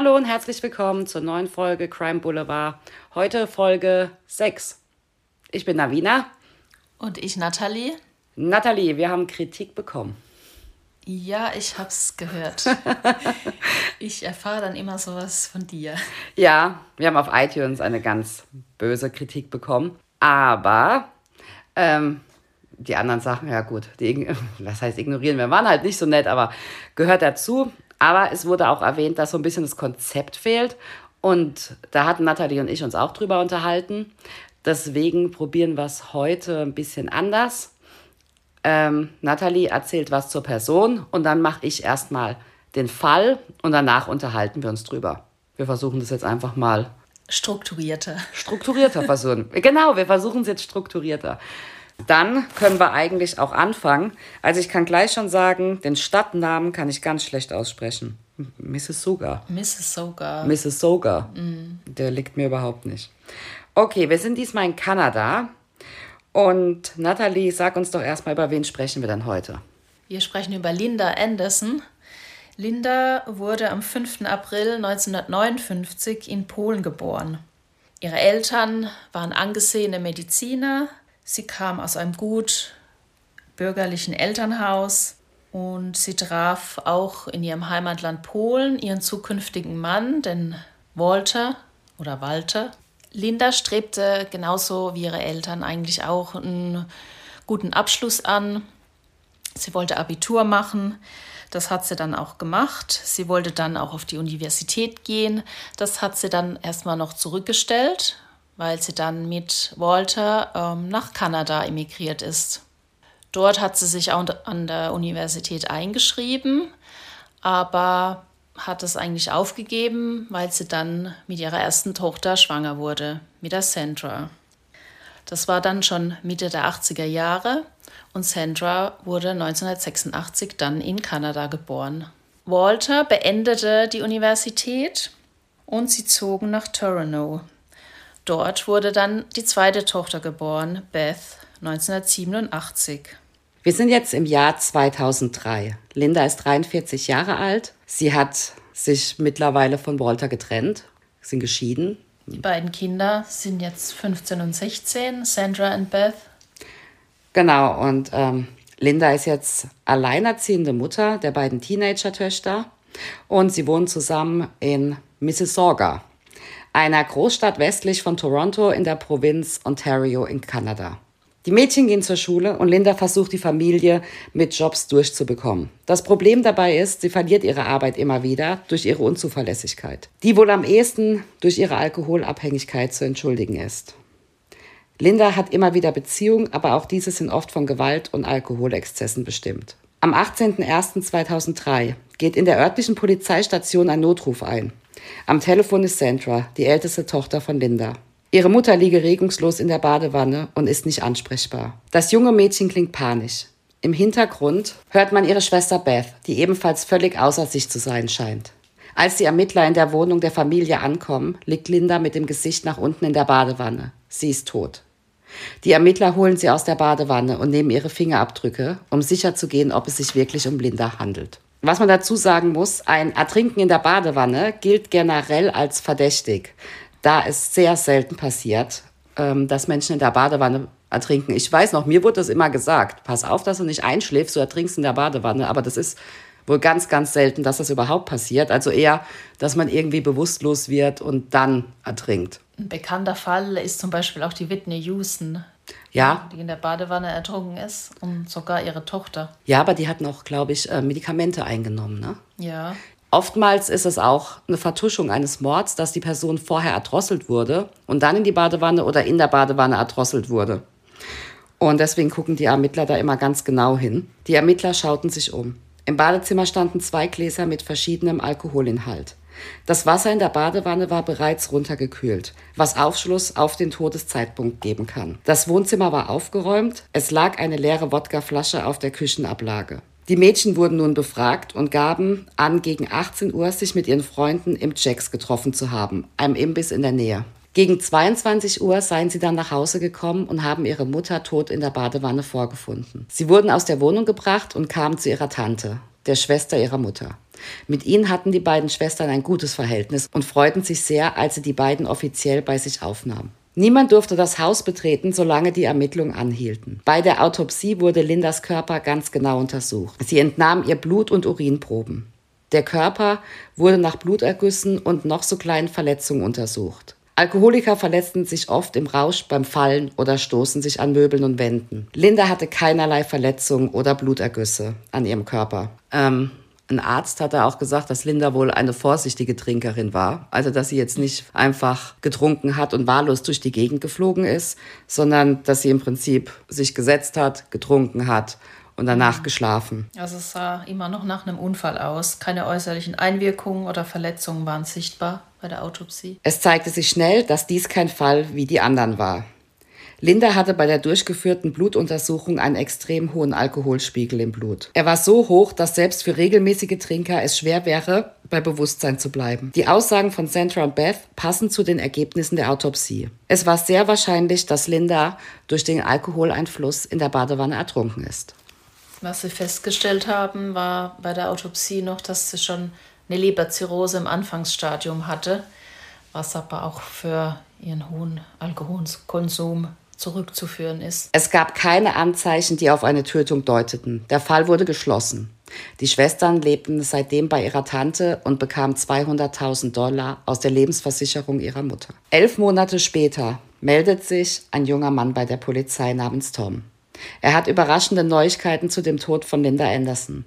Hallo und herzlich willkommen zur neuen Folge Crime Boulevard. Heute Folge 6. Ich bin Navina. Und ich Nathalie. Nathalie, wir haben Kritik bekommen. Ja, ich hab's gehört. ich erfahre dann immer sowas von dir. Ja, wir haben auf iTunes eine ganz böse Kritik bekommen. Aber ähm, die anderen Sachen, ja gut, die, was heißt ignorieren, wir waren halt nicht so nett, aber gehört dazu. Aber es wurde auch erwähnt, dass so ein bisschen das Konzept fehlt. Und da hatten Nathalie und ich uns auch drüber unterhalten. Deswegen probieren wir es heute ein bisschen anders. Ähm, Nathalie erzählt was zur Person und dann mache ich erstmal den Fall und danach unterhalten wir uns drüber. Wir versuchen das jetzt einfach mal strukturierter. Strukturierter versuchen. genau, wir versuchen es jetzt strukturierter. Dann können wir eigentlich auch anfangen. Also ich kann gleich schon sagen, den Stadtnamen kann ich ganz schlecht aussprechen. Mississauga. Mississauga. Mississauga. Mm. Der liegt mir überhaupt nicht. Okay, wir sind diesmal in Kanada. Und Nathalie, sag uns doch erstmal, über wen sprechen wir denn heute? Wir sprechen über Linda Anderson. Linda wurde am 5. April 1959 in Polen geboren. Ihre Eltern waren angesehene Mediziner, Sie kam aus einem gut bürgerlichen Elternhaus und sie traf auch in ihrem Heimatland Polen ihren zukünftigen Mann, den Walter oder Walter. Linda strebte genauso wie ihre Eltern eigentlich auch einen guten Abschluss an. Sie wollte Abitur machen. Das hat sie dann auch gemacht. Sie wollte dann auch auf die Universität gehen. Das hat sie dann erstmal noch zurückgestellt weil sie dann mit Walter ähm, nach Kanada emigriert ist. Dort hat sie sich auch an der Universität eingeschrieben, aber hat es eigentlich aufgegeben, weil sie dann mit ihrer ersten Tochter schwanger wurde, mit der Sandra. Das war dann schon Mitte der 80er Jahre und Sandra wurde 1986 dann in Kanada geboren. Walter beendete die Universität und sie zogen nach Toronto, Dort wurde dann die zweite Tochter geboren, Beth, 1987. Wir sind jetzt im Jahr 2003. Linda ist 43 Jahre alt. Sie hat sich mittlerweile von Walter getrennt, sind geschieden. Die beiden Kinder sind jetzt 15 und 16, Sandra und Beth. Genau, und ähm, Linda ist jetzt alleinerziehende Mutter der beiden Teenager-Töchter und sie wohnen zusammen in Mississauga einer Großstadt westlich von Toronto in der Provinz Ontario in Kanada. Die Mädchen gehen zur Schule und Linda versucht, die Familie mit Jobs durchzubekommen. Das Problem dabei ist, sie verliert ihre Arbeit immer wieder durch ihre Unzuverlässigkeit, die wohl am ehesten durch ihre Alkoholabhängigkeit zu entschuldigen ist. Linda hat immer wieder Beziehungen, aber auch diese sind oft von Gewalt und Alkoholexzessen bestimmt. Am 18.01.2003 geht in der örtlichen Polizeistation ein Notruf ein. Am Telefon ist Sandra, die älteste Tochter von Linda. Ihre Mutter liege regungslos in der Badewanne und ist nicht ansprechbar. Das junge Mädchen klingt panisch. Im Hintergrund hört man ihre Schwester Beth, die ebenfalls völlig außer sich zu sein scheint. Als die Ermittler in der Wohnung der Familie ankommen, liegt Linda mit dem Gesicht nach unten in der Badewanne. Sie ist tot. Die Ermittler holen sie aus der Badewanne und nehmen ihre Fingerabdrücke, um sicherzugehen, ob es sich wirklich um Linda handelt. Was man dazu sagen muss, ein Ertrinken in der Badewanne gilt generell als verdächtig, da es sehr selten passiert, ähm, dass Menschen in der Badewanne ertrinken. Ich weiß noch, mir wurde das immer gesagt, pass auf, dass du nicht einschläfst, du ertrinkst in der Badewanne, aber das ist wohl ganz, ganz selten, dass das überhaupt passiert. Also eher, dass man irgendwie bewusstlos wird und dann ertrinkt. Ein bekannter Fall ist zum Beispiel auch die Whitney Houston, ja. Die in der Badewanne ertrunken ist und sogar ihre Tochter. Ja, aber die hat noch, glaube ich, äh, Medikamente eingenommen, ne? Ja. Oftmals ist es auch eine Vertuschung eines Mords, dass die Person vorher erdrosselt wurde und dann in die Badewanne oder in der Badewanne erdrosselt wurde. Und deswegen gucken die Ermittler da immer ganz genau hin. Die Ermittler schauten sich um. Im Badezimmer standen zwei Gläser mit verschiedenem Alkoholinhalt. Das Wasser in der Badewanne war bereits runtergekühlt, was Aufschluss auf den Todeszeitpunkt geben kann. Das Wohnzimmer war aufgeräumt, es lag eine leere Wodkaflasche auf der Küchenablage. Die Mädchen wurden nun befragt und gaben an, gegen 18 Uhr sich mit ihren Freunden im Jacks getroffen zu haben, einem Imbiss in der Nähe. Gegen 22 Uhr seien sie dann nach Hause gekommen und haben ihre Mutter tot in der Badewanne vorgefunden. Sie wurden aus der Wohnung gebracht und kamen zu ihrer Tante, der Schwester ihrer Mutter. Mit ihnen hatten die beiden Schwestern ein gutes Verhältnis und freuten sich sehr, als sie die beiden offiziell bei sich aufnahmen. Niemand durfte das Haus betreten, solange die Ermittlungen anhielten. Bei der Autopsie wurde Lindas Körper ganz genau untersucht. Sie entnahm ihr Blut und Urinproben. Der Körper wurde nach Blutergüssen und noch so kleinen Verletzungen untersucht. Alkoholiker verletzten sich oft im Rausch beim Fallen oder stoßen sich an Möbeln und Wänden. Linda hatte keinerlei Verletzungen oder Blutergüsse an ihrem Körper. Ähm, ein Arzt hatte auch gesagt, dass Linda wohl eine vorsichtige Trinkerin war. Also, dass sie jetzt nicht einfach getrunken hat und wahllos durch die Gegend geflogen ist, sondern dass sie im Prinzip sich gesetzt hat, getrunken hat und danach mhm. geschlafen. Also es sah immer noch nach einem Unfall aus. Keine äußerlichen Einwirkungen oder Verletzungen waren sichtbar bei der Autopsie. Es zeigte sich schnell, dass dies kein Fall wie die anderen war. Linda hatte bei der durchgeführten Blutuntersuchung einen extrem hohen Alkoholspiegel im Blut. Er war so hoch, dass selbst für regelmäßige Trinker es schwer wäre, bei Bewusstsein zu bleiben. Die Aussagen von Sandra und Beth passen zu den Ergebnissen der Autopsie. Es war sehr wahrscheinlich, dass Linda durch den Alkoholeinfluss in der Badewanne ertrunken ist. Was sie festgestellt haben, war bei der Autopsie noch, dass sie schon eine Leberzirrhose im Anfangsstadium hatte, was aber auch für ihren hohen Alkoholkonsum zurückzuführen ist. Es gab keine Anzeichen, die auf eine Tötung deuteten. Der Fall wurde geschlossen. Die Schwestern lebten seitdem bei ihrer Tante und bekamen 200.000 Dollar aus der Lebensversicherung ihrer Mutter. Elf Monate später meldet sich ein junger Mann bei der Polizei namens Tom. Er hat überraschende Neuigkeiten zu dem Tod von Linda Anderson.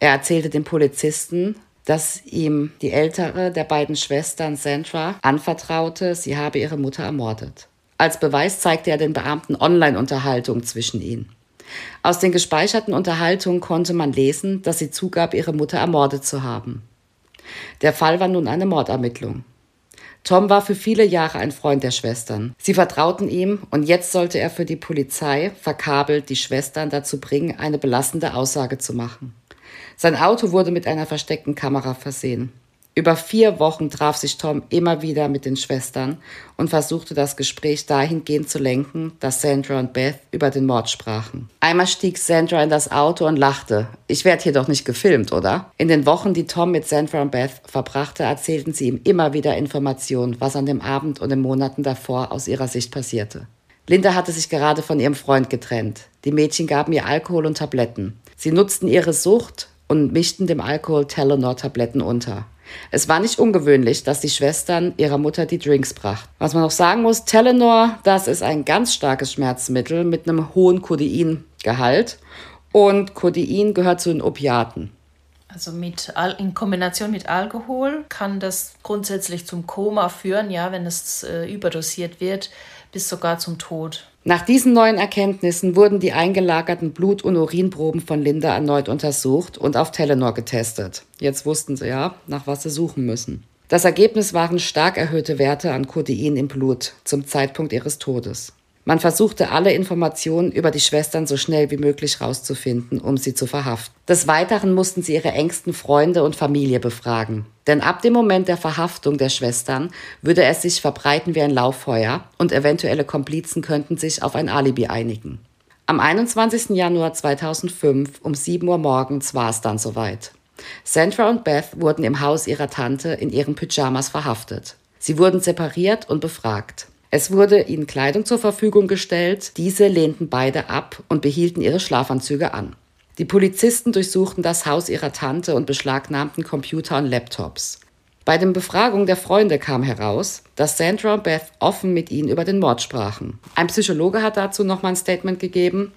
Er erzählte dem Polizisten, dass ihm die ältere der beiden Schwestern Sandra anvertraute, sie habe ihre Mutter ermordet. Als Beweis zeigte er den Beamten Online-Unterhaltung zwischen ihnen. Aus den gespeicherten Unterhaltungen konnte man lesen, dass sie zugab, ihre Mutter ermordet zu haben. Der Fall war nun eine Mordermittlung. Tom war für viele Jahre ein Freund der Schwestern. Sie vertrauten ihm und jetzt sollte er für die Polizei verkabelt die Schwestern dazu bringen, eine belastende Aussage zu machen. Sein Auto wurde mit einer versteckten Kamera versehen. Über vier Wochen traf sich Tom immer wieder mit den Schwestern und versuchte das Gespräch dahingehend zu lenken, dass Sandra und Beth über den Mord sprachen. Einmal stieg Sandra in das Auto und lachte. Ich werde hier doch nicht gefilmt, oder? In den Wochen, die Tom mit Sandra und Beth verbrachte, erzählten sie ihm immer wieder Informationen, was an dem Abend und den Monaten davor aus ihrer Sicht passierte. Linda hatte sich gerade von ihrem Freund getrennt. Die Mädchen gaben ihr Alkohol und Tabletten. Sie nutzten ihre Sucht und mischten dem Alkohol Telenor-Tabletten unter. Es war nicht ungewöhnlich, dass die Schwestern ihrer Mutter die Drinks brachten. Was man noch sagen muss, Telenor, das ist ein ganz starkes Schmerzmittel mit einem hohen Codeingehalt. Und Codein gehört zu den Opiaten. Also mit, in Kombination mit Alkohol kann das grundsätzlich zum Koma führen, ja, wenn es äh, überdosiert wird, bis sogar zum Tod. Nach diesen neuen Erkenntnissen wurden die eingelagerten Blut- und Urinproben von Linda erneut untersucht und auf Telenor getestet. Jetzt wussten sie ja, nach was sie suchen müssen. Das Ergebnis waren stark erhöhte Werte an Codein im Blut zum Zeitpunkt ihres Todes. Man versuchte alle Informationen über die Schwestern so schnell wie möglich herauszufinden, um sie zu verhaften. Des Weiteren mussten sie ihre engsten Freunde und Familie befragen. Denn ab dem Moment der Verhaftung der Schwestern würde es sich verbreiten wie ein Lauffeuer und eventuelle Komplizen könnten sich auf ein Alibi einigen. Am 21. Januar 2005 um 7 Uhr morgens war es dann soweit. Sandra und Beth wurden im Haus ihrer Tante in ihren Pyjamas verhaftet. Sie wurden separiert und befragt. Es wurde ihnen Kleidung zur Verfügung gestellt, diese lehnten beide ab und behielten ihre Schlafanzüge an. Die Polizisten durchsuchten das Haus ihrer Tante und beschlagnahmten Computer und Laptops. Bei den Befragungen der Freunde kam heraus, dass Sandra und Beth offen mit ihnen über den Mord sprachen. Ein Psychologe hat dazu nochmal ein Statement gegeben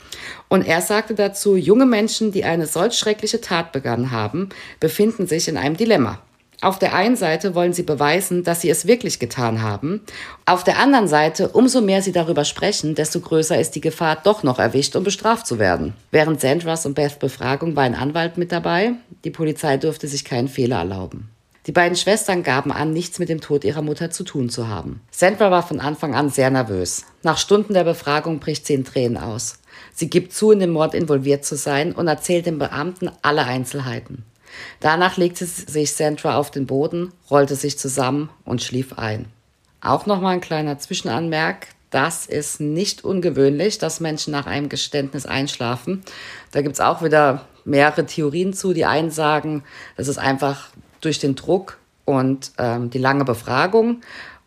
und er sagte dazu, junge Menschen, die eine solch schreckliche Tat begangen haben, befinden sich in einem Dilemma. Auf der einen Seite wollen sie beweisen, dass sie es wirklich getan haben. Auf der anderen Seite, umso mehr sie darüber sprechen, desto größer ist die Gefahr, doch noch erwischt und bestraft zu werden. Während Sandras und Beths Befragung war ein Anwalt mit dabei. Die Polizei durfte sich keinen Fehler erlauben. Die beiden Schwestern gaben an, nichts mit dem Tod ihrer Mutter zu tun zu haben. Sandra war von Anfang an sehr nervös. Nach Stunden der Befragung bricht sie in Tränen aus. Sie gibt zu, in den Mord involviert zu sein und erzählt den Beamten alle Einzelheiten. Danach legte sich Sandra auf den Boden, rollte sich zusammen und schlief ein. Auch nochmal ein kleiner Zwischenanmerk. Das ist nicht ungewöhnlich, dass Menschen nach einem Geständnis einschlafen. Da gibt es auch wieder mehrere Theorien zu. Die einen sagen, das ist einfach durch den Druck und ähm, die lange Befragung.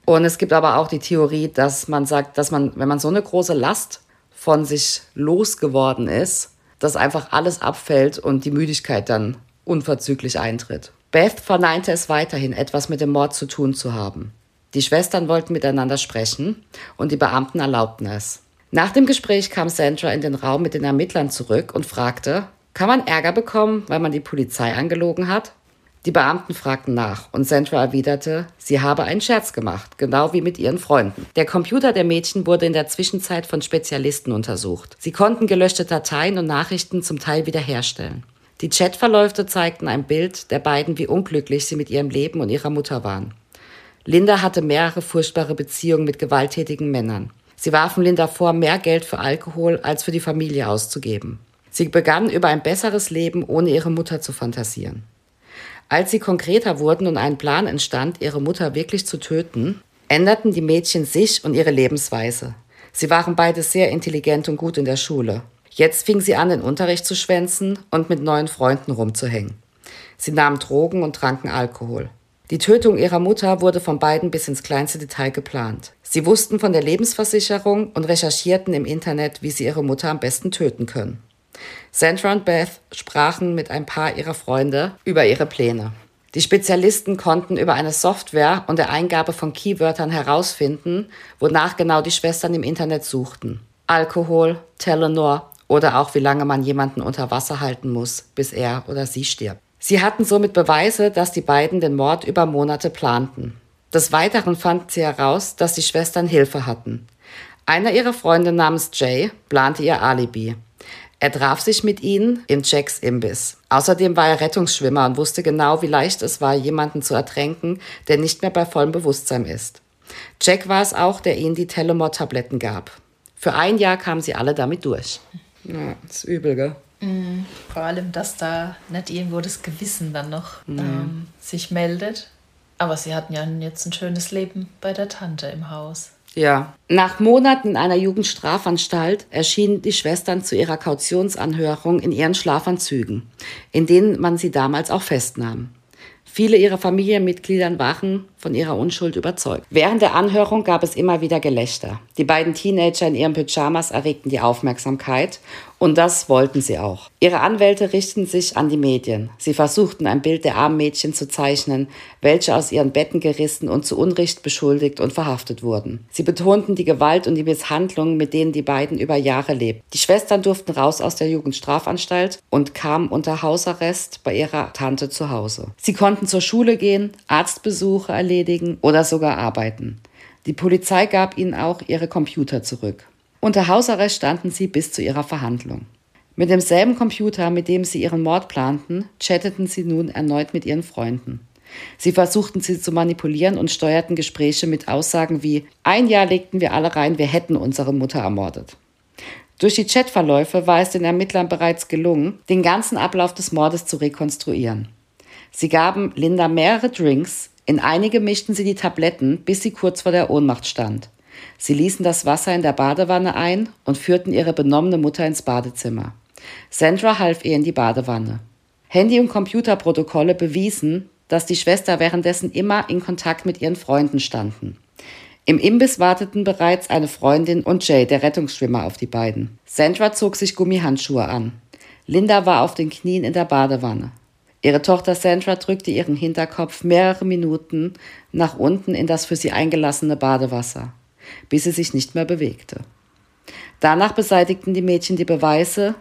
Und es gibt aber auch die Theorie, dass man sagt, dass man, wenn man so eine große Last von sich losgeworden ist, dass einfach alles abfällt und die Müdigkeit dann unverzüglich eintritt. Beth verneinte es weiterhin, etwas mit dem Mord zu tun zu haben. Die Schwestern wollten miteinander sprechen und die Beamten erlaubten es. Nach dem Gespräch kam Sandra in den Raum mit den Ermittlern zurück und fragte, kann man Ärger bekommen, weil man die Polizei angelogen hat? Die Beamten fragten nach und Sandra erwiderte, sie habe einen Scherz gemacht, genau wie mit ihren Freunden. Der Computer der Mädchen wurde in der Zwischenzeit von Spezialisten untersucht. Sie konnten gelöschte Dateien und Nachrichten zum Teil wiederherstellen. Die Chatverläufe zeigten ein Bild der beiden, wie unglücklich sie mit ihrem Leben und ihrer Mutter waren. Linda hatte mehrere furchtbare Beziehungen mit gewalttätigen Männern. Sie warfen Linda vor, mehr Geld für Alkohol als für die Familie auszugeben. Sie begann über ein besseres Leben ohne ihre Mutter zu fantasieren. Als sie konkreter wurden und ein Plan entstand, ihre Mutter wirklich zu töten, änderten die Mädchen sich und ihre Lebensweise. Sie waren beide sehr intelligent und gut in der Schule. Jetzt fing sie an, den Unterricht zu schwänzen und mit neuen Freunden rumzuhängen. Sie nahmen Drogen und tranken Alkohol. Die Tötung ihrer Mutter wurde von beiden bis ins kleinste Detail geplant. Sie wussten von der Lebensversicherung und recherchierten im Internet, wie sie ihre Mutter am besten töten können. Sandra und Beth sprachen mit ein paar ihrer Freunde über ihre Pläne. Die Spezialisten konnten über eine Software und der Eingabe von Keywörtern herausfinden, wonach genau die Schwestern im Internet suchten. Alkohol, Telenor oder auch wie lange man jemanden unter Wasser halten muss, bis er oder sie stirbt. Sie hatten somit Beweise, dass die beiden den Mord über Monate planten. Des Weiteren fanden sie heraus, dass die Schwestern Hilfe hatten. Einer ihrer Freunde namens Jay plante ihr Alibi. Er traf sich mit ihnen in Jacks Imbiss. Außerdem war er Rettungsschwimmer und wusste genau, wie leicht es war, jemanden zu ertränken, der nicht mehr bei vollem Bewusstsein ist. Jack war es auch, der ihnen die Telemor-Tabletten gab. Für ein Jahr kamen sie alle damit durch. Ja, ist übel, gell? Mhm. Vor allem, dass da nicht irgendwo das Gewissen dann noch mhm. ähm, sich meldet. Aber sie hatten ja jetzt ein schönes Leben bei der Tante im Haus. Ja. Nach Monaten in einer Jugendstrafanstalt erschienen die Schwestern zu ihrer Kautionsanhörung in ihren Schlafanzügen, in denen man sie damals auch festnahm. Viele ihrer Familienmitglieder waren von ihrer Unschuld überzeugt. Während der Anhörung gab es immer wieder Gelächter. Die beiden Teenager in ihren Pyjamas erregten die Aufmerksamkeit und das wollten sie auch. Ihre Anwälte richteten sich an die Medien. Sie versuchten ein Bild der armen Mädchen zu zeichnen, welche aus ihren Betten gerissen und zu Unrecht beschuldigt und verhaftet wurden. Sie betonten die Gewalt und die Misshandlungen, mit denen die beiden über Jahre lebten. Die Schwestern durften raus aus der Jugendstrafanstalt und kamen unter Hausarrest bei ihrer Tante zu Hause. Sie konnten zur Schule gehen, Arztbesuche erledigen oder sogar arbeiten. Die Polizei gab ihnen auch ihre Computer zurück. Unter Hausarrest standen sie bis zu ihrer Verhandlung. Mit demselben Computer, mit dem sie ihren Mord planten, chatteten sie nun erneut mit ihren Freunden. Sie versuchten sie zu manipulieren und steuerten Gespräche mit Aussagen wie Ein Jahr legten wir alle rein, wir hätten unsere Mutter ermordet. Durch die Chatverläufe war es den Ermittlern bereits gelungen, den ganzen Ablauf des Mordes zu rekonstruieren. Sie gaben Linda mehrere Drinks, in einige mischten sie die Tabletten, bis sie kurz vor der Ohnmacht stand. Sie ließen das Wasser in der Badewanne ein und führten ihre benommene Mutter ins Badezimmer. Sandra half ihr in die Badewanne. Handy- und Computerprotokolle bewiesen, dass die Schwester währenddessen immer in Kontakt mit ihren Freunden standen. Im Imbiss warteten bereits eine Freundin und Jay, der Rettungsschwimmer, auf die beiden. Sandra zog sich Gummihandschuhe an. Linda war auf den Knien in der Badewanne. Ihre Tochter Sandra drückte ihren Hinterkopf mehrere Minuten nach unten in das für sie eingelassene Badewasser bis sie sich nicht mehr bewegte. Danach beseitigten die Mädchen die Beweise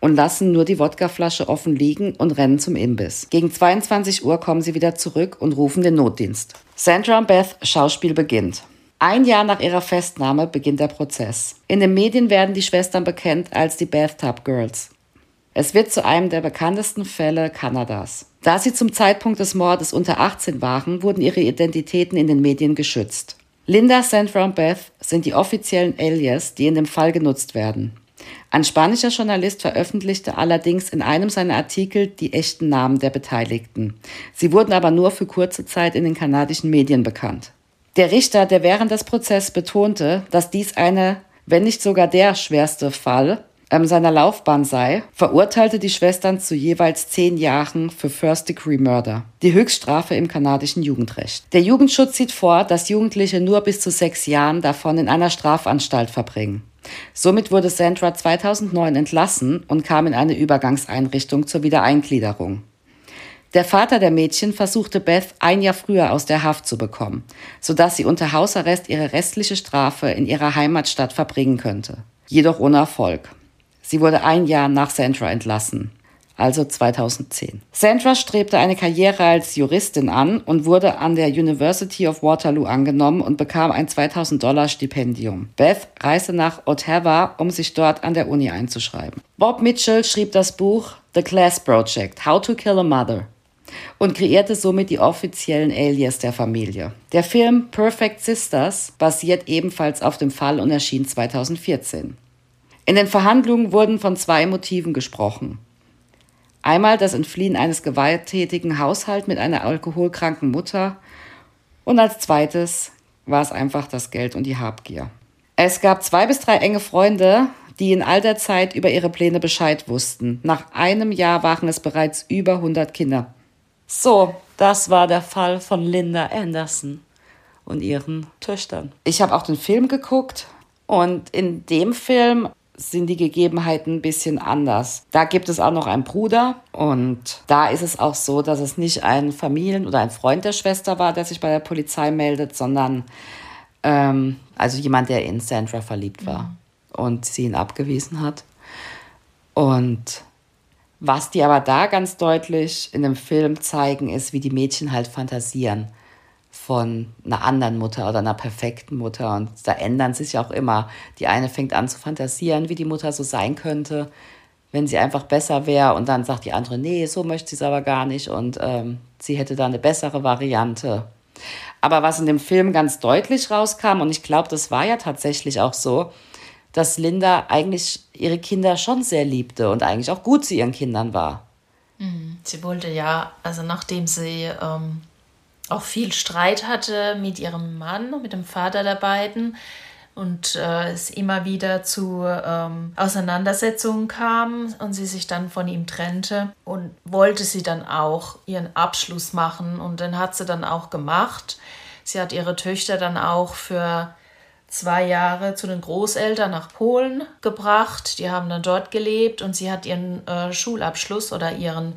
und lassen nur die Wodkaflasche offen liegen und rennen zum Imbiss. Gegen 22 Uhr kommen sie wieder zurück und rufen den Notdienst. Sandra und Beth Schauspiel beginnt. Ein Jahr nach ihrer Festnahme beginnt der Prozess. In den Medien werden die Schwestern bekannt als die Bathtub Girls. Es wird zu einem der bekanntesten Fälle Kanadas. Da sie zum Zeitpunkt des Mordes unter 18 waren, wurden ihre Identitäten in den Medien geschützt. Linda, Sandra und Beth sind die offiziellen Alias, die in dem Fall genutzt werden. Ein spanischer Journalist veröffentlichte allerdings in einem seiner Artikel die echten Namen der Beteiligten. Sie wurden aber nur für kurze Zeit in den kanadischen Medien bekannt. Der Richter, der während des Prozesses betonte, dass dies eine, wenn nicht sogar der schwerste Fall ähm, seiner Laufbahn sei, verurteilte die Schwestern zu jeweils zehn Jahren für First-Degree-Murder, die Höchststrafe im kanadischen Jugendrecht. Der Jugendschutz sieht vor, dass Jugendliche nur bis zu sechs Jahren davon in einer Strafanstalt verbringen. Somit wurde Sandra 2009 entlassen und kam in eine Übergangseinrichtung zur Wiedereingliederung. Der Vater der Mädchen versuchte Beth ein Jahr früher aus der Haft zu bekommen, sodass sie unter Hausarrest ihre restliche Strafe in ihrer Heimatstadt verbringen könnte. Jedoch ohne Erfolg. Sie wurde ein Jahr nach Sandra entlassen, also 2010. Sandra strebte eine Karriere als Juristin an und wurde an der University of Waterloo angenommen und bekam ein 2000 Dollar Stipendium. Beth reiste nach Ottawa, um sich dort an der Uni einzuschreiben. Bob Mitchell schrieb das Buch The Class Project, How to Kill a Mother und kreierte somit die offiziellen Alias der Familie. Der Film Perfect Sisters basiert ebenfalls auf dem Fall und erschien 2014. In den Verhandlungen wurden von zwei Motiven gesprochen. Einmal das Entfliehen eines gewalttätigen Haushalts mit einer alkoholkranken Mutter und als zweites war es einfach das Geld und die Habgier. Es gab zwei bis drei enge Freunde, die in all der Zeit über ihre Pläne Bescheid wussten. Nach einem Jahr waren es bereits über 100 Kinder. So, das war der Fall von Linda Anderson und ihren Töchtern. Ich habe auch den Film geguckt und in dem Film sind die Gegebenheiten ein bisschen anders. Da gibt es auch noch einen Bruder und da ist es auch so, dass es nicht ein Familien- oder ein Freund der Schwester war, der sich bei der Polizei meldet, sondern ähm, also jemand, der in Sandra verliebt war mhm. und sie ihn abgewiesen hat. Und was die aber da ganz deutlich in dem Film zeigen, ist, wie die Mädchen halt fantasieren von einer anderen Mutter oder einer perfekten Mutter. Und da ändern sich auch immer. Die eine fängt an zu fantasieren, wie die Mutter so sein könnte, wenn sie einfach besser wäre. Und dann sagt die andere, nee, so möchte sie es aber gar nicht. Und ähm, sie hätte da eine bessere Variante. Aber was in dem Film ganz deutlich rauskam, und ich glaube, das war ja tatsächlich auch so, dass Linda eigentlich ihre Kinder schon sehr liebte und eigentlich auch gut zu ihren Kindern war. Mhm. Sie wollte ja, also nachdem sie ähm, auch viel Streit hatte mit ihrem Mann, mit dem Vater der beiden und äh, es immer wieder zu ähm, Auseinandersetzungen kam und sie sich dann von ihm trennte und wollte sie dann auch ihren Abschluss machen und den hat sie dann auch gemacht. Sie hat ihre Töchter dann auch für zwei Jahre zu den Großeltern nach Polen gebracht. Die haben dann dort gelebt und sie hat ihren äh, Schulabschluss oder ihren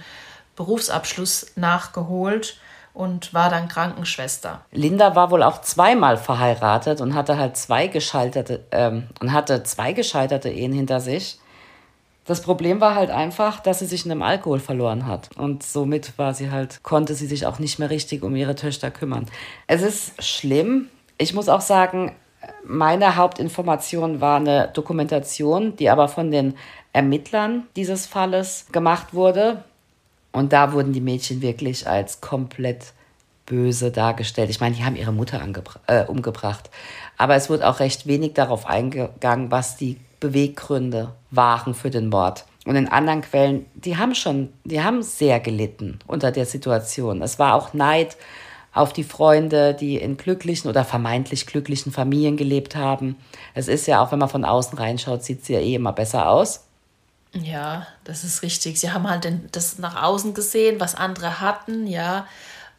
Berufsabschluss nachgeholt und war dann Krankenschwester. Linda war wohl auch zweimal verheiratet und hatte halt zwei gescheiterte ähm, und hatte zwei gescheiterte Ehen hinter sich. Das Problem war halt einfach, dass sie sich in dem Alkohol verloren hat. Und somit war sie halt, konnte sie sich auch nicht mehr richtig um ihre Töchter kümmern. Es ist schlimm. Ich muss auch sagen, meine Hauptinformation war eine Dokumentation, die aber von den Ermittlern dieses Falles gemacht wurde. Und da wurden die Mädchen wirklich als komplett böse dargestellt. Ich meine, die haben ihre Mutter äh, umgebracht. Aber es wurde auch recht wenig darauf eingegangen, was die Beweggründe waren für den Mord. Und in anderen Quellen, die haben schon, die haben sehr gelitten unter der Situation. Es war auch Neid auf die Freunde, die in glücklichen oder vermeintlich glücklichen Familien gelebt haben. Es ist ja auch, wenn man von außen reinschaut, sieht sie ja eh immer besser aus. Ja, das ist richtig. Sie haben halt das nach außen gesehen, was andere hatten, ja,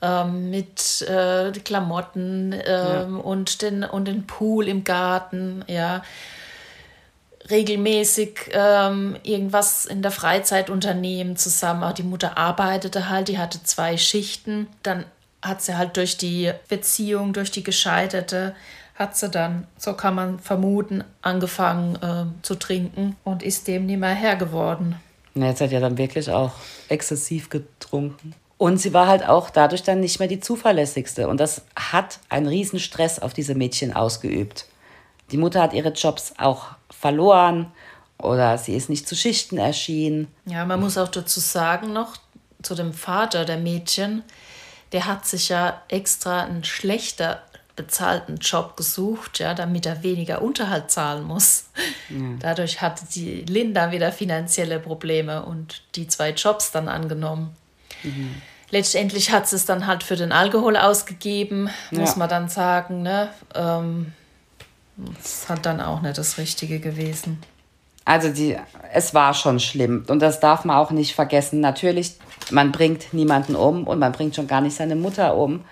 ähm, mit äh, Klamotten ähm, ja. und, den, und den Pool im Garten, ja. Regelmäßig ähm, irgendwas in der Freizeit unternehmen zusammen. Auch die Mutter arbeitete halt, die hatte zwei Schichten. Dann hat sie halt durch die Beziehung, durch die gescheiterte hat sie dann, so kann man vermuten, angefangen äh, zu trinken und ist dem nie mehr Herr geworden. Ja, jetzt hat ja dann wirklich auch exzessiv getrunken. Und sie war halt auch dadurch dann nicht mehr die zuverlässigste. Und das hat einen riesen Stress auf diese Mädchen ausgeübt. Die Mutter hat ihre Jobs auch verloren oder sie ist nicht zu Schichten erschienen. Ja, man muss auch dazu sagen noch, zu dem Vater der Mädchen, der hat sich ja extra einen schlechter bezahlten Job gesucht, ja, damit er weniger Unterhalt zahlen muss. Ja. Dadurch hatte die Linda wieder finanzielle Probleme und die zwei Jobs dann angenommen. Mhm. Letztendlich hat sie es dann halt für den Alkohol ausgegeben, muss ja. man dann sagen. Ne? Ähm, das hat dann auch nicht das Richtige gewesen. Also die, es war schon schlimm und das darf man auch nicht vergessen. Natürlich, man bringt niemanden um und man bringt schon gar nicht seine Mutter um,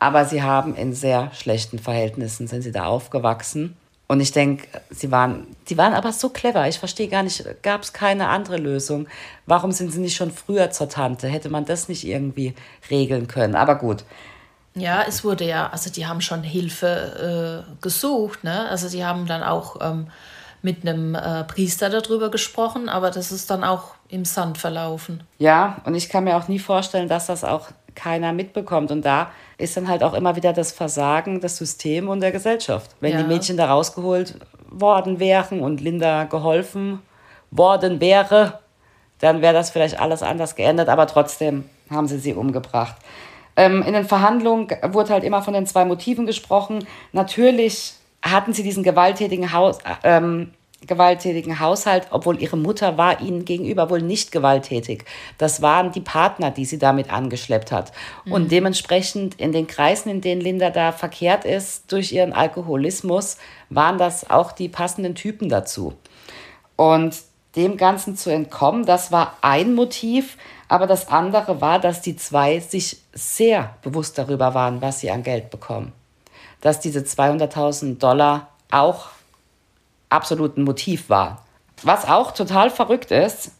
aber sie haben in sehr schlechten Verhältnissen sind sie da aufgewachsen. Und ich denke, sie waren, die waren aber so clever. Ich verstehe gar nicht, gab es keine andere Lösung. Warum sind sie nicht schon früher zur Tante? Hätte man das nicht irgendwie regeln können? Aber gut. Ja, es wurde ja, also die haben schon Hilfe äh, gesucht, ne? Also die haben dann auch ähm, mit einem äh, Priester darüber gesprochen, aber das ist dann auch im Sand verlaufen. Ja, und ich kann mir auch nie vorstellen, dass das auch keiner mitbekommt. Und da ist dann halt auch immer wieder das Versagen des Systems und der Gesellschaft. Wenn ja. die Mädchen da rausgeholt worden wären und Linda geholfen worden wäre, dann wäre das vielleicht alles anders geändert, aber trotzdem haben sie sie umgebracht. Ähm, in den Verhandlungen wurde halt immer von den zwei Motiven gesprochen. Natürlich hatten sie diesen gewalttätigen Haus, ähm, gewalttätigen Haushalt, obwohl ihre Mutter war ihnen gegenüber wohl nicht gewalttätig. Das waren die Partner, die sie damit angeschleppt hat. Mhm. Und dementsprechend in den Kreisen, in denen Linda da verkehrt ist, durch ihren Alkoholismus, waren das auch die passenden Typen dazu. Und dem Ganzen zu entkommen, das war ein Motiv, aber das andere war, dass die zwei sich sehr bewusst darüber waren, was sie an Geld bekommen. Dass diese 200.000 Dollar auch absolut ein Motiv war. Was auch total verrückt ist,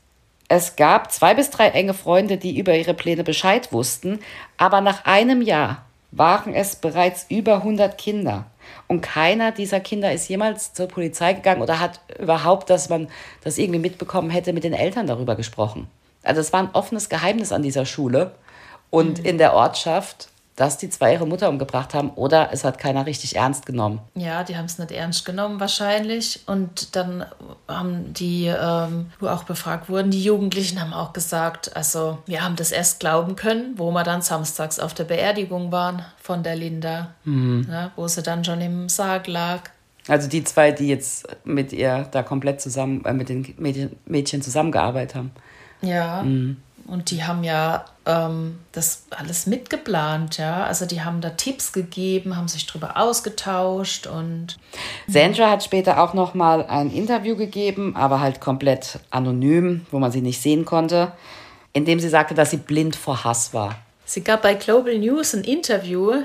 es gab zwei bis drei enge Freunde, die über ihre Pläne Bescheid wussten, aber nach einem Jahr waren es bereits über 100 Kinder. Und keiner dieser Kinder ist jemals zur Polizei gegangen oder hat überhaupt, dass man das irgendwie mitbekommen hätte, mit den Eltern darüber gesprochen. Also es war ein offenes Geheimnis an dieser Schule und mhm. in der Ortschaft dass die zwei ihre Mutter umgebracht haben oder es hat keiner richtig ernst genommen. Ja, die haben es nicht ernst genommen wahrscheinlich. Und dann haben die, ähm, wo auch befragt wurden, die Jugendlichen haben auch gesagt, also wir haben das erst glauben können, wo wir dann samstags auf der Beerdigung waren von der Linda, mhm. ja, wo sie dann schon im Sarg lag. Also die zwei, die jetzt mit ihr da komplett zusammen, äh, mit den Mädchen, Mädchen zusammengearbeitet haben. Ja. Mhm. Und die haben ja ähm, das alles mitgeplant, ja. Also die haben da Tipps gegeben, haben sich darüber ausgetauscht und. Sandra hat später auch noch mal ein Interview gegeben, aber halt komplett anonym, wo man sie nicht sehen konnte, in dem sie sagte, dass sie blind vor Hass war. Sie gab bei Global News ein Interview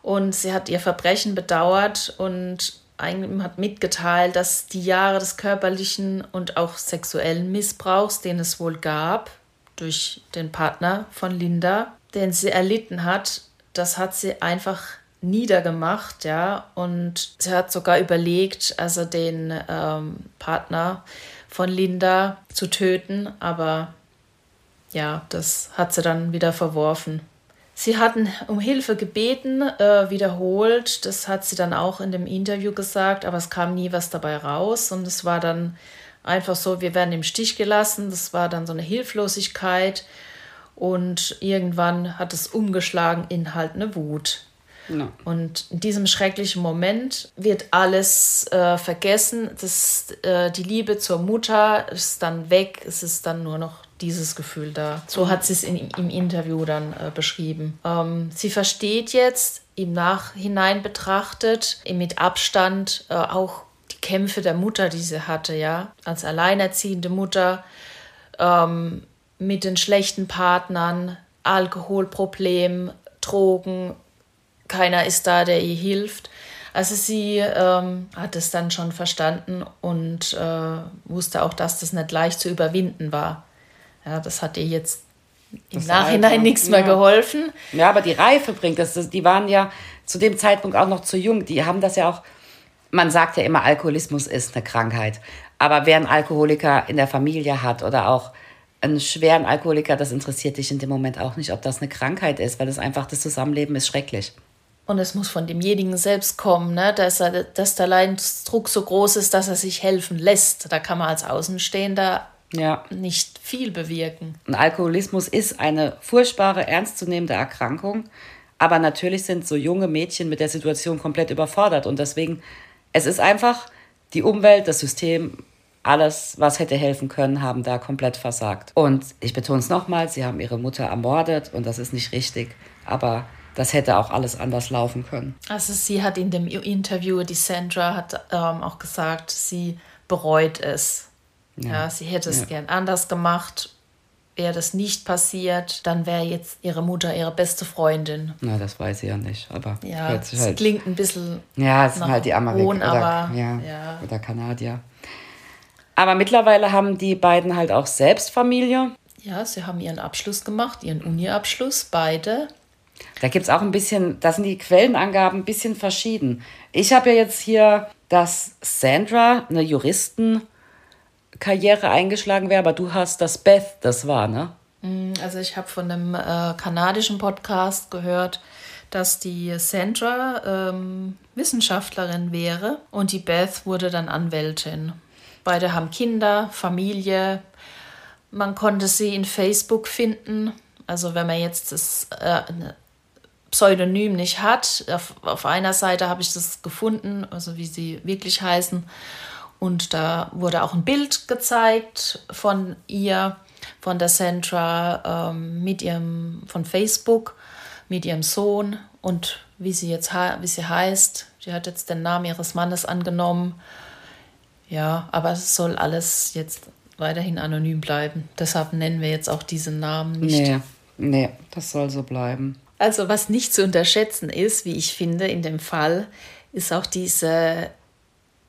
und sie hat ihr Verbrechen bedauert und hat mitgeteilt, dass die Jahre des körperlichen und auch sexuellen Missbrauchs, den es wohl gab, durch den Partner von Linda, den sie erlitten hat, das hat sie einfach niedergemacht, ja, und sie hat sogar überlegt, also den ähm, Partner von Linda zu töten, aber ja, das hat sie dann wieder verworfen. Sie hatten um Hilfe gebeten, äh, wiederholt. Das hat sie dann auch in dem Interview gesagt, aber es kam nie was dabei raus. Und es war dann einfach so, wir werden im Stich gelassen. Das war dann so eine Hilflosigkeit. Und irgendwann hat es umgeschlagen in halt eine Wut. No. Und in diesem schrecklichen Moment wird alles äh, vergessen. Das, äh, die Liebe zur Mutter ist dann weg. Es ist dann nur noch dieses Gefühl da. So hat sie es in, im Interview dann äh, beschrieben. Ähm, sie versteht jetzt im Nachhinein betrachtet, mit Abstand äh, auch Kämpfe der Mutter, die sie hatte, ja, als alleinerziehende Mutter, ähm, mit den schlechten Partnern, Alkoholproblem, Drogen, keiner ist da, der ihr hilft. Also sie ähm, hat es dann schon verstanden und äh, wusste auch, dass das nicht leicht zu überwinden war. Ja, das hat ihr jetzt im das Nachhinein nichts mehr ja. geholfen. Ja, aber die Reife bringt das. Die waren ja zu dem Zeitpunkt auch noch zu jung. Die haben das ja auch man sagt ja immer, Alkoholismus ist eine Krankheit. Aber wer einen Alkoholiker in der Familie hat oder auch einen schweren Alkoholiker, das interessiert dich in dem Moment auch nicht, ob das eine Krankheit ist, weil das einfach das Zusammenleben ist schrecklich. Und es muss von demjenigen selbst kommen, ne? dass, er, dass der Leidensdruck so groß ist, dass er sich helfen lässt. Da kann man als Außenstehender ja. nicht viel bewirken. Ein Alkoholismus ist eine furchtbare, ernstzunehmende Erkrankung. Aber natürlich sind so junge Mädchen mit der Situation komplett überfordert. Und deswegen es ist einfach die Umwelt, das System, alles, was hätte helfen können, haben da komplett versagt. Und ich betone es nochmal, sie haben ihre Mutter ermordet und das ist nicht richtig. Aber das hätte auch alles anders laufen können. Also sie hat in dem Interview, die Sandra hat ähm, auch gesagt, sie bereut es. Ja, ja sie hätte es ja. gern anders gemacht. Wäre das nicht passiert, dann wäre jetzt ihre Mutter ihre beste Freundin. Na, das weiß sie ja nicht. Aber ja, es halt, klingt ein bisschen. Ja, es sind halt die Amerikaner oder, ja, ja. oder Kanadier. Aber mittlerweile haben die beiden halt auch selbst Familie. Ja, sie haben ihren Abschluss gemacht, ihren Uni-Abschluss, beide. Da gibt es auch ein bisschen, da sind die Quellenangaben ein bisschen verschieden. Ich habe ja jetzt hier, dass Sandra eine Juristenkarriere eingeschlagen wäre, aber du hast, dass Beth das war, ne? Mm, also ich habe von einem äh, kanadischen Podcast gehört, dass die Sandra ähm, Wissenschaftlerin wäre und die Beth wurde dann Anwältin. Beide haben Kinder, Familie. Man konnte sie in Facebook finden. Also wenn man jetzt das äh, Pseudonym nicht hat. Auf, auf einer Seite habe ich das gefunden, also wie sie wirklich heißen. Und da wurde auch ein Bild gezeigt von ihr, von der Sandra ähm, mit ihrem von Facebook, mit ihrem Sohn und wie sie jetzt wie sie heißt. Sie hat jetzt den Namen ihres Mannes angenommen. Ja, aber es soll alles jetzt weiterhin anonym bleiben. Deshalb nennen wir jetzt auch diesen Namen nicht. Nee, nee, das soll so bleiben. Also was nicht zu unterschätzen ist, wie ich finde, in dem Fall, ist auch diese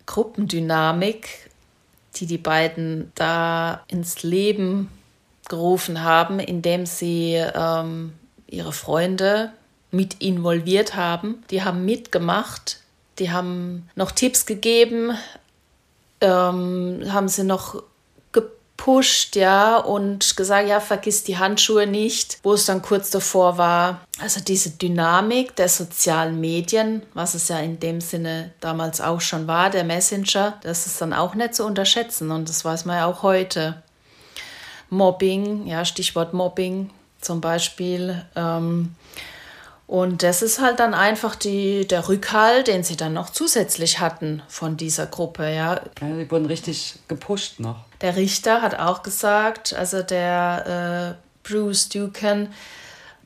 Gruppendynamik, die die beiden da ins Leben gerufen haben, indem sie ähm, ihre Freunde mit involviert haben. Die haben mitgemacht, die haben noch Tipps gegeben, ähm, haben sie noch gepusht, ja, und gesagt, ja, vergiss die Handschuhe nicht, wo es dann kurz davor war. Also diese Dynamik der sozialen Medien, was es ja in dem Sinne damals auch schon war, der Messenger, das ist dann auch nicht zu unterschätzen und das weiß man ja auch heute. Mobbing, ja, Stichwort Mobbing zum Beispiel. Ähm, und das ist halt dann einfach die, der Rückhalt, den sie dann noch zusätzlich hatten von dieser Gruppe. Ja. ja die wurden richtig gepusht noch. Der Richter hat auch gesagt, also der äh, Bruce Ducan,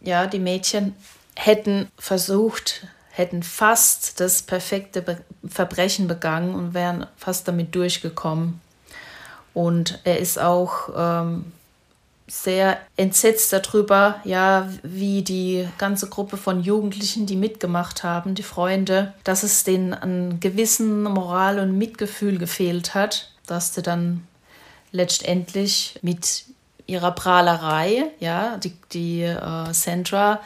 ja, die Mädchen hätten versucht, hätten fast das perfekte Be Verbrechen begangen und wären fast damit durchgekommen. Und er ist auch ähm, sehr entsetzt darüber, ja, wie die ganze Gruppe von Jugendlichen, die mitgemacht haben, die Freunde, dass es denen an gewissen Moral und Mitgefühl gefehlt hat, dass sie dann letztendlich mit ihrer Prahlerei, ja, die, die äh, Sandra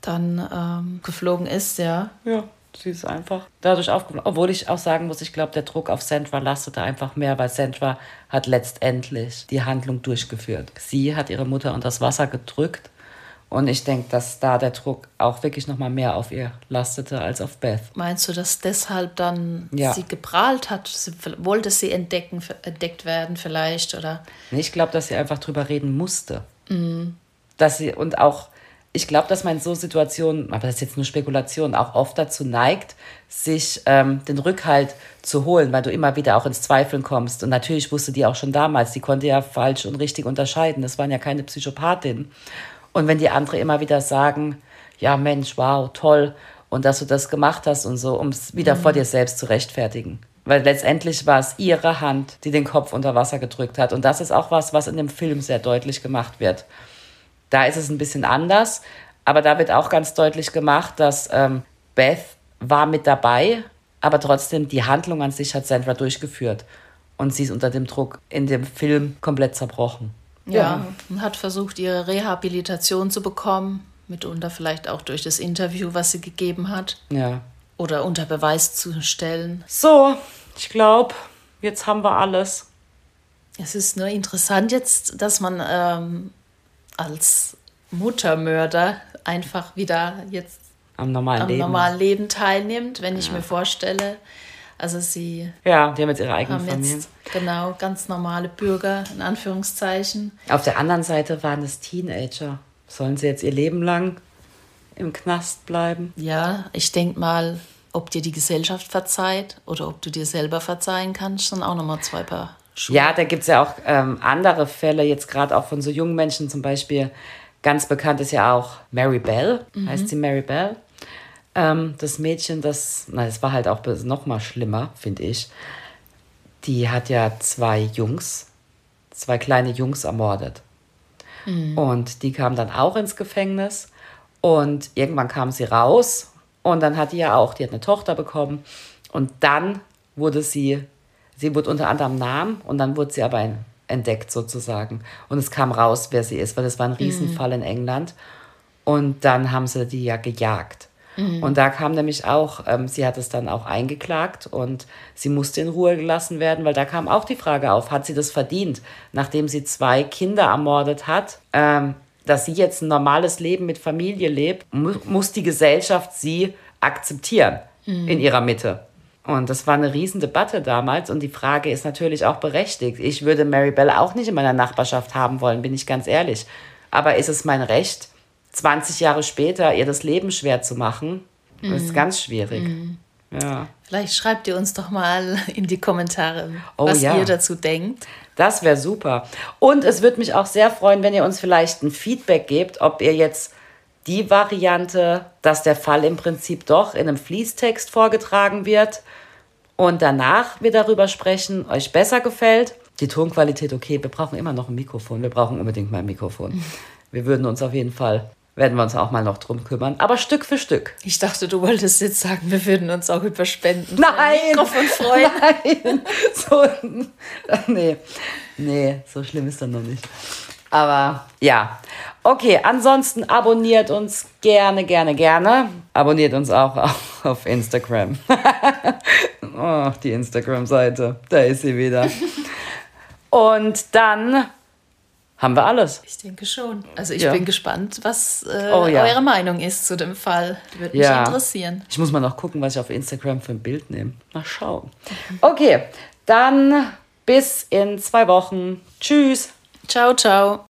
dann ähm, geflogen ist, ja. Ja. Sie ist einfach dadurch aufgeblüht. Obwohl ich auch sagen muss, ich glaube, der Druck auf Sandra lastete einfach mehr, weil Sandra hat letztendlich die Handlung durchgeführt. Sie hat ihre Mutter unter das Wasser gedrückt. Und ich denke, dass da der Druck auch wirklich noch mal mehr auf ihr lastete als auf Beth. Meinst du, dass deshalb dann ja. sie geprahlt hat? Sie, wollte sie entdecken, entdeckt werden vielleicht? Oder? Ich glaube, dass sie einfach drüber reden musste. Mhm. Dass sie, und auch ich glaube, dass man in so Situationen, aber das ist jetzt nur Spekulation, auch oft dazu neigt, sich ähm, den Rückhalt zu holen, weil du immer wieder auch ins Zweifeln kommst. Und natürlich wusste die auch schon damals, die konnte ja falsch und richtig unterscheiden. Das waren ja keine Psychopathin. Und wenn die andere immer wieder sagen, ja Mensch, wow, toll, und dass du das gemacht hast und so, um es wieder mhm. vor dir selbst zu rechtfertigen. Weil letztendlich war es ihre Hand, die den Kopf unter Wasser gedrückt hat. Und das ist auch was, was in dem Film sehr deutlich gemacht wird. Da ist es ein bisschen anders, aber da wird auch ganz deutlich gemacht, dass ähm, Beth war mit dabei, aber trotzdem die Handlung an sich hat Sandra durchgeführt. Und sie ist unter dem Druck in dem Film komplett zerbrochen. Ja, ja. und hat versucht, ihre Rehabilitation zu bekommen, mitunter vielleicht auch durch das Interview, was sie gegeben hat. Ja. Oder unter Beweis zu stellen. So, ich glaube, jetzt haben wir alles. Es ist nur interessant jetzt, dass man ähm, als Muttermörder einfach wieder jetzt am normalen, am Leben. normalen Leben teilnimmt, wenn ich mir vorstelle, also sie ja, die haben jetzt ihre eigenen haben Familien. Jetzt, genau, ganz normale Bürger in Anführungszeichen. Auf der anderen Seite waren es Teenager. Sollen sie jetzt ihr Leben lang im Knast bleiben? Ja, ich denke mal, ob dir die Gesellschaft verzeiht oder ob du dir selber verzeihen kannst, sind auch nochmal zwei Paar Schuhe. Ja, da gibt es ja auch ähm, andere Fälle, jetzt gerade auch von so jungen Menschen zum Beispiel. Ganz bekannt ist ja auch Mary Bell, mhm. heißt sie Mary Bell. Ähm, das Mädchen, das, na, das war halt auch noch mal schlimmer, finde ich. Die hat ja zwei Jungs zwei kleine Jungs ermordet. Und die kam dann auch ins Gefängnis. Und irgendwann kam sie raus. Und dann hat die ja auch, die hat eine Tochter bekommen. Und dann wurde sie, sie wurde unter anderem Namen und dann wurde sie aber entdeckt sozusagen. Und es kam raus, wer sie ist, weil das war ein Riesenfall in England. Und dann haben sie die ja gejagt. Und da kam nämlich auch, ähm, sie hat es dann auch eingeklagt und sie musste in Ruhe gelassen werden, weil da kam auch die Frage auf, hat sie das verdient, nachdem sie zwei Kinder ermordet hat, ähm, dass sie jetzt ein normales Leben mit Familie lebt, mu muss die Gesellschaft sie akzeptieren in ihrer Mitte. Und das war eine Riesendebatte damals und die Frage ist natürlich auch berechtigt. Ich würde Mary Bell auch nicht in meiner Nachbarschaft haben wollen, bin ich ganz ehrlich. Aber ist es mein Recht, 20 Jahre später ihr das Leben schwer zu machen? Das ist ganz schwierig. Ja. Vielleicht schreibt ihr uns doch mal in die Kommentare, Oh was ja. ihr dazu denkt. Das wäre super. Und es würde mich auch sehr freuen, wenn ihr uns vielleicht ein Feedback gebt, ob ihr jetzt die Variante, dass der Fall im Prinzip doch in einem Fließtext vorgetragen wird und danach wir darüber sprechen, euch besser gefällt. Die Tonqualität, okay, wir brauchen immer noch ein Mikrofon. Wir brauchen unbedingt mal ein Mikrofon. Wir würden uns auf jeden Fall, werden wir uns auch mal noch drum kümmern, aber Stück für Stück. Ich dachte, du wolltest jetzt sagen, wir würden uns auch über Spenden Nein! Mikrofon freuen. Nein! So, nee, nee, so schlimm ist das noch nicht. Aber ja. Okay, ansonsten abonniert uns gerne, gerne, gerne. Abonniert uns auch auf- auf Instagram. oh, die Instagram-Seite. Da ist sie wieder. Und dann haben wir alles. Ich denke schon. Also ich Ja. bin gespannt, was äh, Oh ja. eure Meinung ist zu dem Fall. Würde mich Ja. interessieren. Ich muss mal noch gucken, was ich auf Instagram für ein Bild nehme. Mal schauen. Okay, dann bis in zwei Wochen. Tschüss. Ciao, ciao.